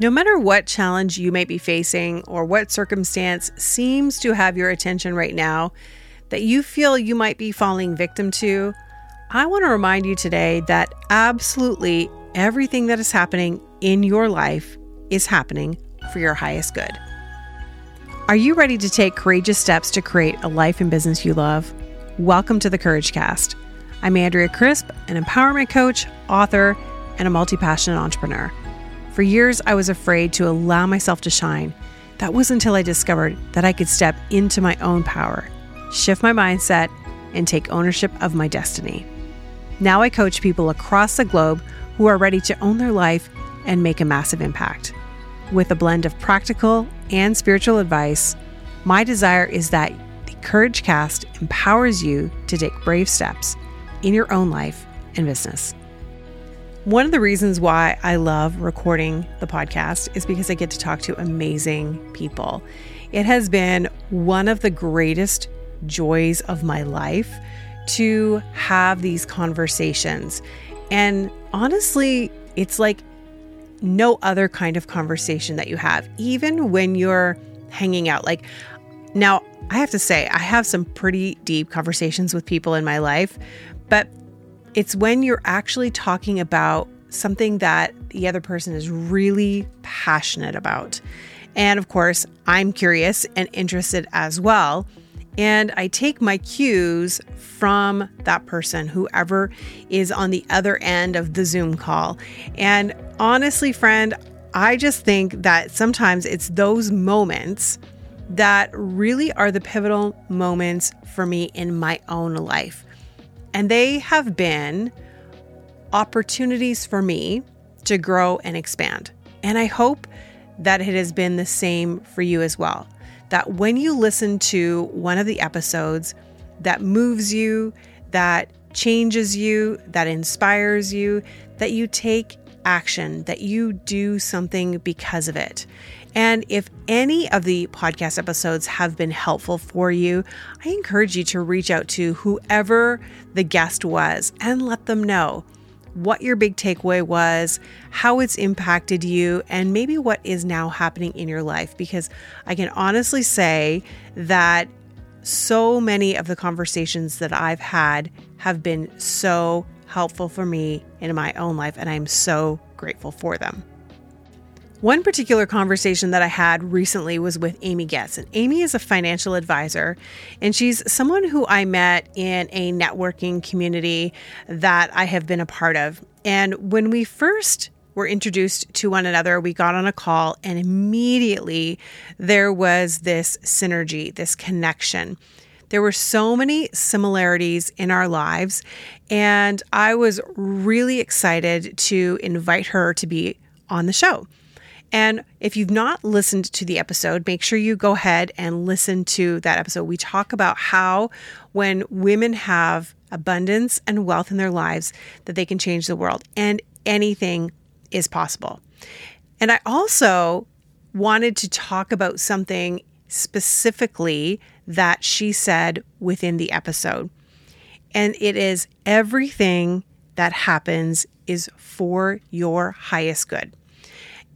No matter what challenge you may be facing or what circumstance seems to have your attention right now that you feel you might be falling victim to, I want to remind you today that absolutely everything that is happening in your life is happening for your highest good. Are you ready to take courageous steps to create a life and business you love? Welcome to the Courage Cast. I'm Andrea Crisp, an empowerment coach, author, and a multi passionate entrepreneur. For years, I was afraid to allow myself to shine. That was until I discovered that I could step into my own power, shift my mindset, and take ownership of my destiny. Now I coach people across the globe who are ready to own their life and make a massive impact. With a blend of practical and spiritual advice, my desire is that the Courage Cast empowers you to take brave steps in your own life and business. One of the reasons why I love recording the podcast is because I get to talk to amazing people. It has been one of the greatest joys of my life to have these conversations. And honestly, it's like no other kind of conversation that you have, even when you're hanging out. Like, now I have to say, I have some pretty deep conversations with people in my life, but it's when you're actually talking about something that the other person is really passionate about. And of course, I'm curious and interested as well. And I take my cues from that person, whoever is on the other end of the Zoom call. And honestly, friend, I just think that sometimes it's those moments that really are the pivotal moments for me in my own life. And they have been opportunities for me to grow and expand. And I hope that it has been the same for you as well. That when you listen to one of the episodes that moves you, that changes you, that inspires you, that you take action, that you do something because of it. And if any of the podcast episodes have been helpful for you, I encourage you to reach out to whoever the guest was and let them know what your big takeaway was, how it's impacted you, and maybe what is now happening in your life. Because I can honestly say that so many of the conversations that I've had have been so helpful for me in my own life, and I'm so grateful for them. One particular conversation that I had recently was with Amy Getz. And Amy is a financial advisor, and she's someone who I met in a networking community that I have been a part of. And when we first were introduced to one another, we got on a call, and immediately there was this synergy, this connection. There were so many similarities in our lives, and I was really excited to invite her to be on the show. And if you've not listened to the episode, make sure you go ahead and listen to that episode. We talk about how when women have abundance and wealth in their lives that they can change the world and anything is possible. And I also wanted to talk about something specifically that she said within the episode. And it is everything that happens is for your highest good.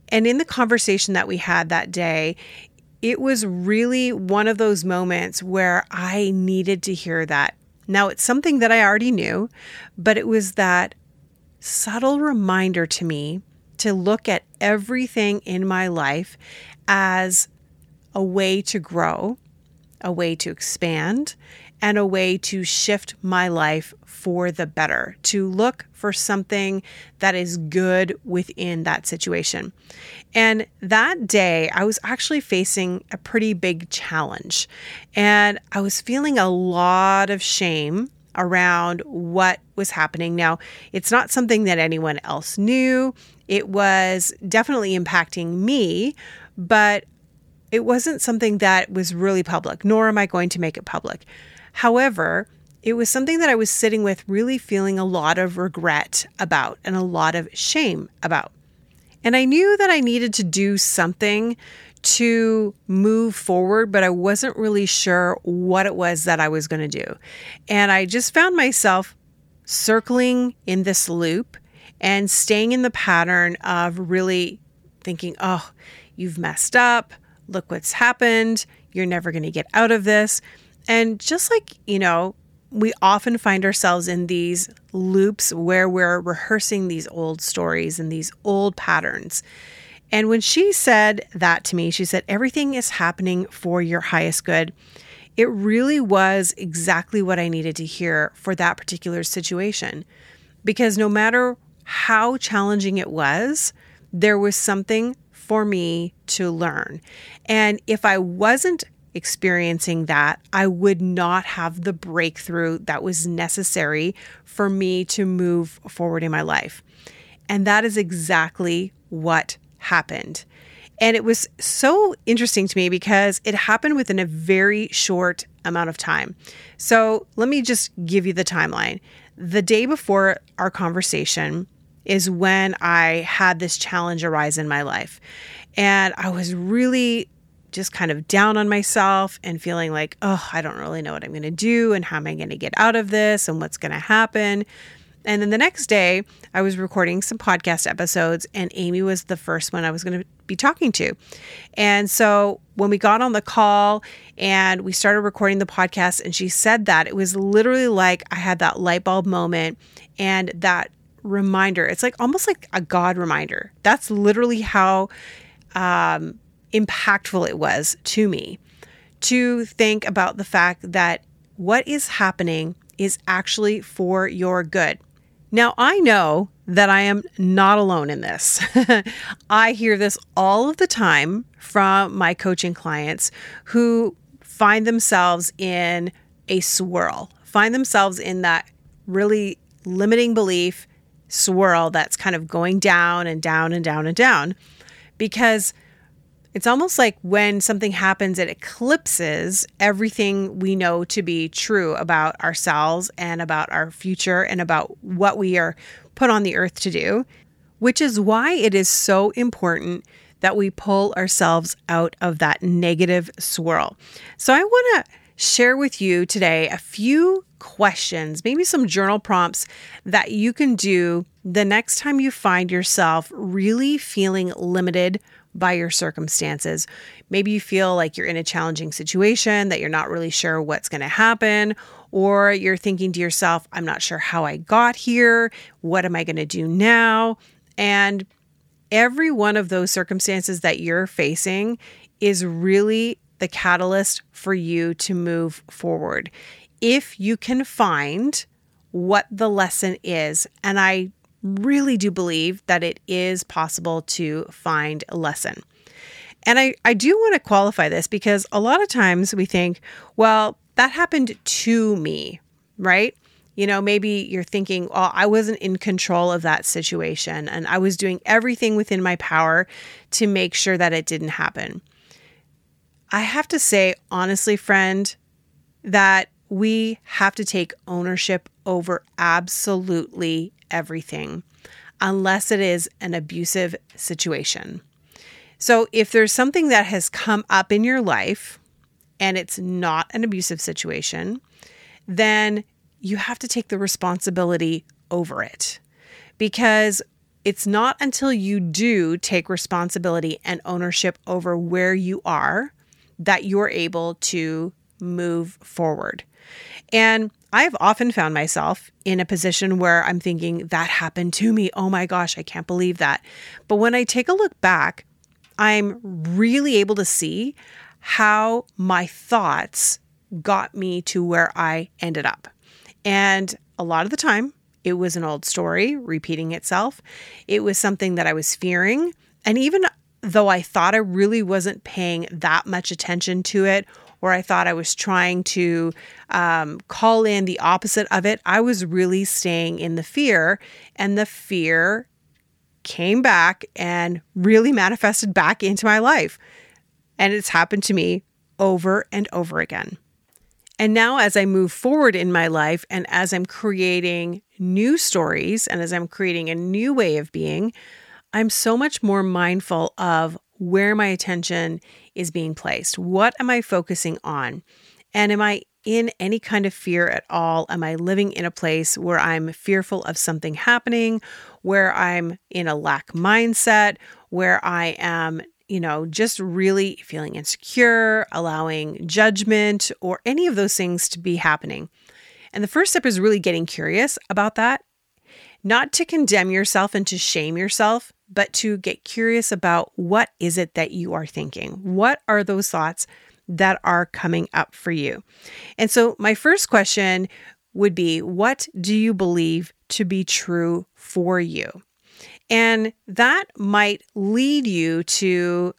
And in the conversation that we had that day, it was really one of those moments where I needed to hear that. Now, it's something that I already knew, but it was that subtle reminder to me to look at everything in my life as a way to grow, a way to expand, and a way to shift my life for the better, to look for something that is good within that situation. And that day, I was actually facing a pretty big challenge, and I was feeling a lot of shame around what was happening. Now, it's not something that anyone else knew. It was definitely impacting me, but it wasn't something that was really public, nor am I going to make it public. However, it was something that I was sitting with, really feeling a lot of regret about and a lot of shame about. And I knew that I needed to do something to move forward, but I wasn't really sure what it was that I was going to do. And I just found myself circling in this loop and staying in the pattern of really thinking, oh, you've messed up. Look what's happened. You're never going to get out of this. And just like, you know, we often find ourselves in these loops where we're rehearsing these old stories and these old patterns. And when she said that to me, she said, everything is happening for your highest good. It really was exactly what I needed to hear for that particular situation. Because no matter how challenging it was, there was something for me to learn. And if I wasn't experiencing that, I would not have the breakthrough that was necessary for me to move forward in my life. And that is exactly what happened. And it was so interesting to me because it happened within a very short amount of time. So let me just give you the timeline. The day before our conversation is when I had this challenge arise in my life. And I was really just kind of down on myself and feeling like, oh, I don't really know what I'm going to do and how am I going to get out of this and what's going to happen. And then the next day, I was recording some podcast episodes, and Amy was the first one I was going to be talking to. And so when we got on the call and we started recording the podcast, and she said that, it was literally like I had that light bulb moment and that reminder. It's like almost like a God reminder. That's literally how um, impactful it was to me to think about the fact that what is happening is actually for your good. Now, I know that I am not alone in this. I hear this all of the time from my coaching clients who find themselves in a swirl, find themselves in that really limiting belief swirl that's kind of going down and down and down and down because it's almost like when something happens, it eclipses everything we know to be true about ourselves and about our future and about what we are put on the earth to do, which is why it is so important that we pull ourselves out of that negative swirl. So I want to share with you today a few questions, maybe some journal prompts that you can do the next time you find yourself really feeling limited by your circumstances. Maybe you feel like you're in a challenging situation, that you're not really sure what's going to happen, or you're thinking to yourself, I'm not sure how I got here. What am I going to do now? And every one of those circumstances that you're facing is really the catalyst for you to move forward. If you can find what the lesson is, and I really do believe that it is possible to find a lesson. And I, I do want to qualify this because a lot of times we think, well, that happened to me, right? You know, maybe you're thinking, well, I wasn't in control of that situation and I was doing everything within my power to make sure that it didn't happen. I have to say, honestly, friend, that we have to take ownership over absolutely everything unless it is an abusive situation. So, if there's something that has come up in your life and it's not an abusive situation, then you have to take the responsibility over it because it's not until you do take responsibility and ownership over where you are that you're able to move forward. And I've often found myself in a position where I'm thinking, that happened to me. Oh my gosh, I can't believe that. But when I take a look back, I'm really able to see how my thoughts got me to where I ended up. And a lot of the time, it was an old story repeating itself. It was something that I was fearing. And even though I thought I really wasn't paying that much attention to it where I thought I was trying to um, call in the opposite of it, I was really staying in the fear. And the fear came back and really manifested back into my life. And it's happened to me over and over again. And now, as I move forward in my life and as I'm creating new stories and as I'm creating a new way of being, I'm so much more mindful of where my attention is being placed. What am I focusing on? And am I in any kind of fear at all? Am I living in a place where I'm fearful of something happening, where I'm in a lack mindset, where I am, you know, just really feeling insecure, allowing judgment, or any of those things to be happening. And the first step is really getting curious about that, not to condemn yourself and to shame yourself, but to get curious about what is it that you are thinking? What are those thoughts that are coming up for you? And so, my first question would be what do you believe to be true for you? And that might lead you to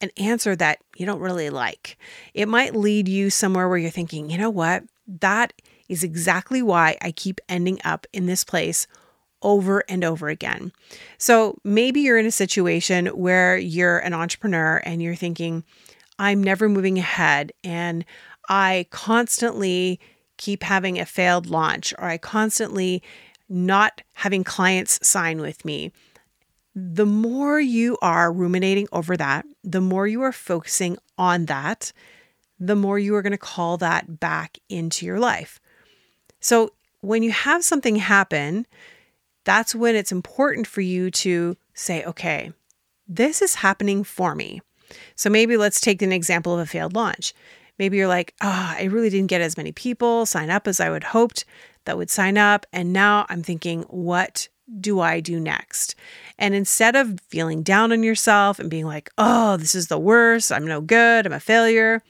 an answer that you don't really like. It might lead you somewhere where you're thinking, you know what? That is exactly why I keep ending up in this place over and over again. So maybe you're in a situation where you're an entrepreneur and you're thinking, I'm never moving ahead and I constantly keep having a failed launch or I constantly not having clients sign with me. The more you are ruminating over that, the more you are focusing on that, the more you are going to call that back into your life. So, when you have something happen, that's when it's important for you to say, okay, this is happening for me. So maybe let's take an example of a failed launch. Maybe you're like, oh, I really didn't get as many people sign up as I would hoped that would sign up. And now I'm thinking, what do I do next? And instead of feeling down on yourself and being like, oh, this is the worst, I'm no good, I'm a failure,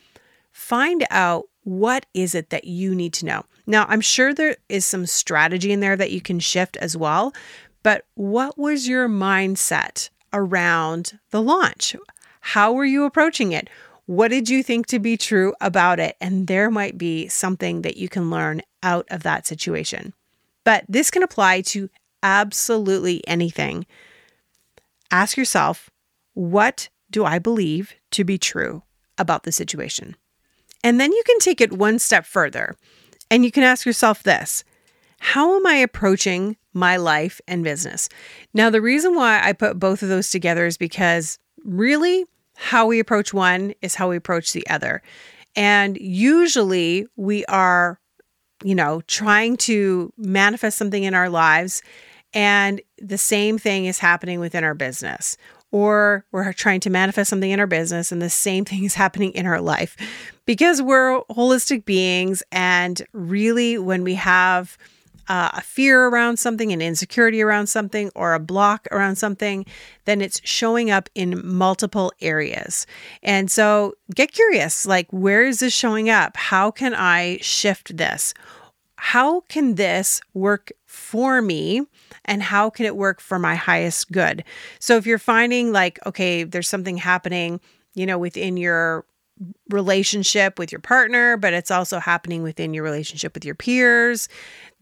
find out what is it that you need to know. Now, I'm sure there is some strategy in there that you can shift as well, but what was your mindset around the launch? How were you approaching it? What did you think to be true about it? And there might be something that you can learn out of that situation. But this can apply to absolutely anything. Ask yourself, what do I believe to be true about the situation? And then you can take it one step further and you can ask yourself this How am I approaching my life and business? Now, the reason why I put both of those together is because really how we approach one is how we approach the other. And usually we are, you know, trying to manifest something in our lives, and the same thing is happening within our business or we're trying to manifest something in our business and the same thing is happening in our life. Because we're holistic beings and really when we have uh, a fear around something an insecurity around something or a block around something then it's showing up in multiple areas. And so get curious like where is this showing up? How can i shift this how can this work for me and how can it work for my highest good? So if you're finding like, okay, there's something happening, you know, within your relationship with your partner, but it's also happening within your relationship with your peers,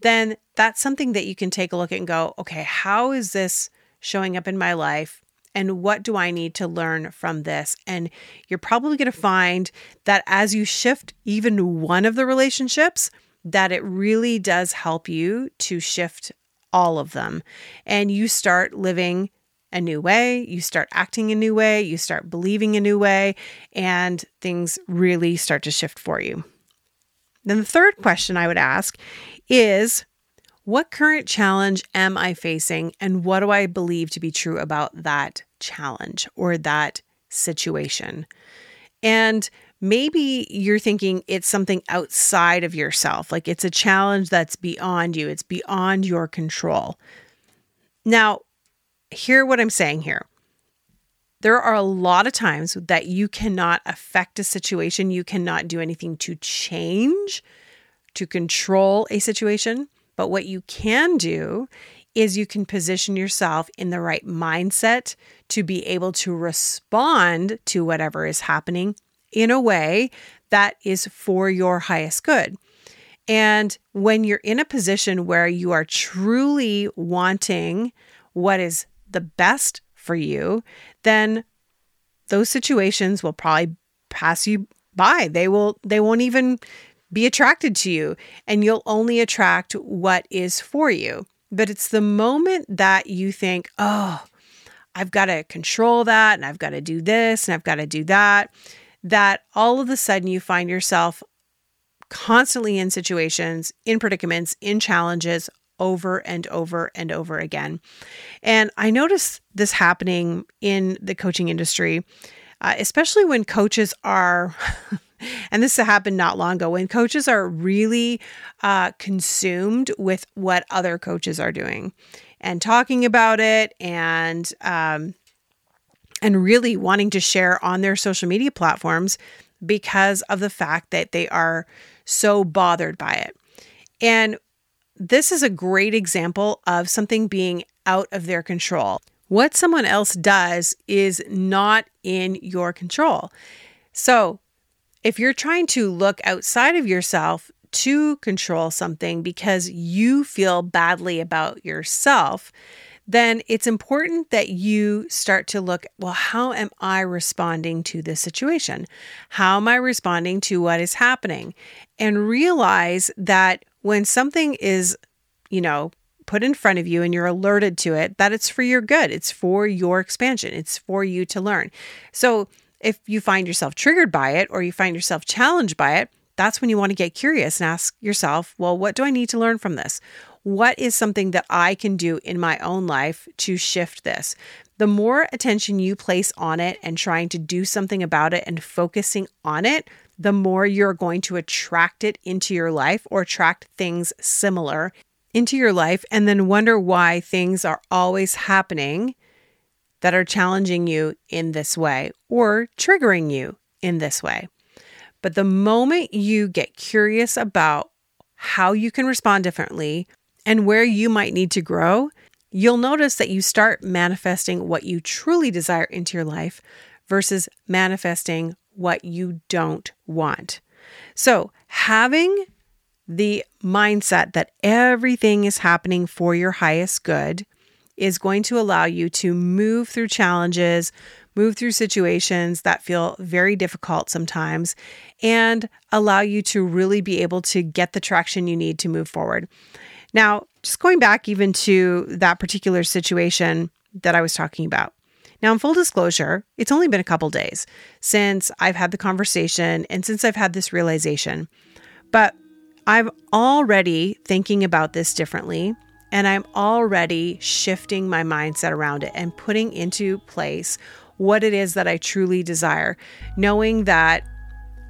then that's something that you can take a look at and go, okay, how is this showing up in my life? And what do I need to learn from this? And you're probably going to find that as you shift even one of the relationships, that it really does help you to shift all of them. And you start living a new way, you start acting a new way, you start believing a new way, and things really start to shift for you. Then the third question I would ask is what current challenge am I facing and what do I believe to be true about that challenge or that situation? And maybe you're thinking it's something outside of yourself, like it's a challenge that's beyond you, it's beyond your control. Now, hear what I'm saying here. There are a lot of times that you cannot affect a situation, you cannot do anything to change, to control a situation. But what you can do is you can position yourself in the right mindset to be able to respond to whatever is happening in a way that is for your highest good. And when you're in a position where you are truly wanting what is the best for you, then those situations will probably pass you by. They will they won't even be attracted to you and you'll only attract what is for you. But it's the moment that you think, "Oh, I've got to control that and I've got to do this and I've got to do that." That all of a sudden you find yourself constantly in situations, in predicaments, in challenges over and over and over again. And I notice this happening in the coaching industry, uh, especially when coaches are. and this happened not long ago when coaches are really uh, consumed with what other coaches are doing and talking about it and um, and really wanting to share on their social media platforms because of the fact that they are so bothered by it. And this is a great example of something being out of their control. What someone else does is not in your control. So, if you're trying to look outside of yourself to control something because you feel badly about yourself, then it's important that you start to look well, how am I responding to this situation? How am I responding to what is happening? And realize that when something is, you know, put in front of you and you're alerted to it, that it's for your good, it's for your expansion, it's for you to learn. So if you find yourself triggered by it or you find yourself challenged by it, that's when you want to get curious and ask yourself, well, what do I need to learn from this? What is something that I can do in my own life to shift this? The more attention you place on it and trying to do something about it and focusing on it, the more you're going to attract it into your life or attract things similar into your life and then wonder why things are always happening that are challenging you in this way or triggering you in this way. But the moment you get curious about how you can respond differently and where you might need to grow, you'll notice that you start manifesting what you truly desire into your life versus manifesting what you don't want. So, having the mindset that everything is happening for your highest good is going to allow you to move through challenges, move through situations that feel very difficult sometimes, and allow you to really be able to get the traction you need to move forward. Now, just going back even to that particular situation that I was talking about. Now, in full disclosure, it's only been a couple days since I've had the conversation and since I've had this realization. But I'm already thinking about this differently and I'm already shifting my mindset around it and putting into place what it is that I truly desire, knowing that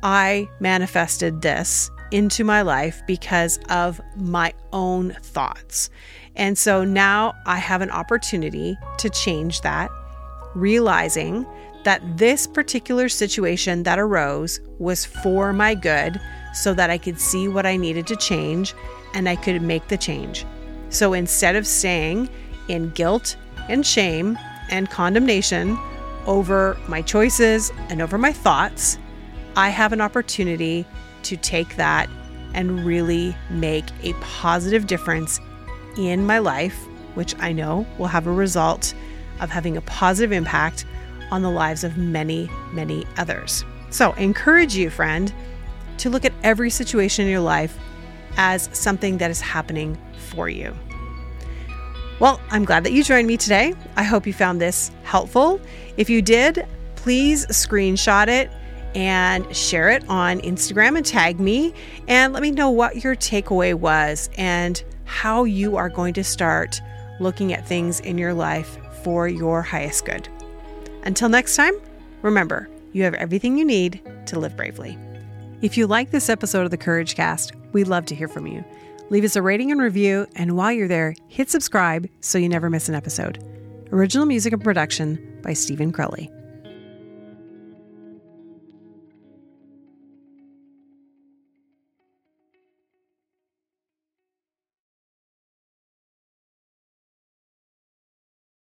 I manifested this into my life because of my own thoughts. And so now I have an opportunity to change that, realizing that this particular situation that arose was for my good so that I could see what I needed to change and I could make the change. So instead of staying in guilt and shame and condemnation over my choices and over my thoughts, I have an opportunity to take that and really make a positive difference in my life, which I know will have a result of having a positive impact on the lives of many, many others. So, I encourage you, friend, to look at every situation in your life as something that is happening for you. Well, I'm glad that you joined me today. I hope you found this helpful. If you did, please screenshot it and share it on Instagram and tag me and let me know what your takeaway was and how you are going to start looking at things in your life for your highest good. Until next time, remember, you have everything you need to live bravely. If you like this episode of the Courage Cast, we'd love to hear from you. Leave us a rating and review, and while you're there, hit subscribe so you never miss an episode. Original music and production by Stephen Crowley.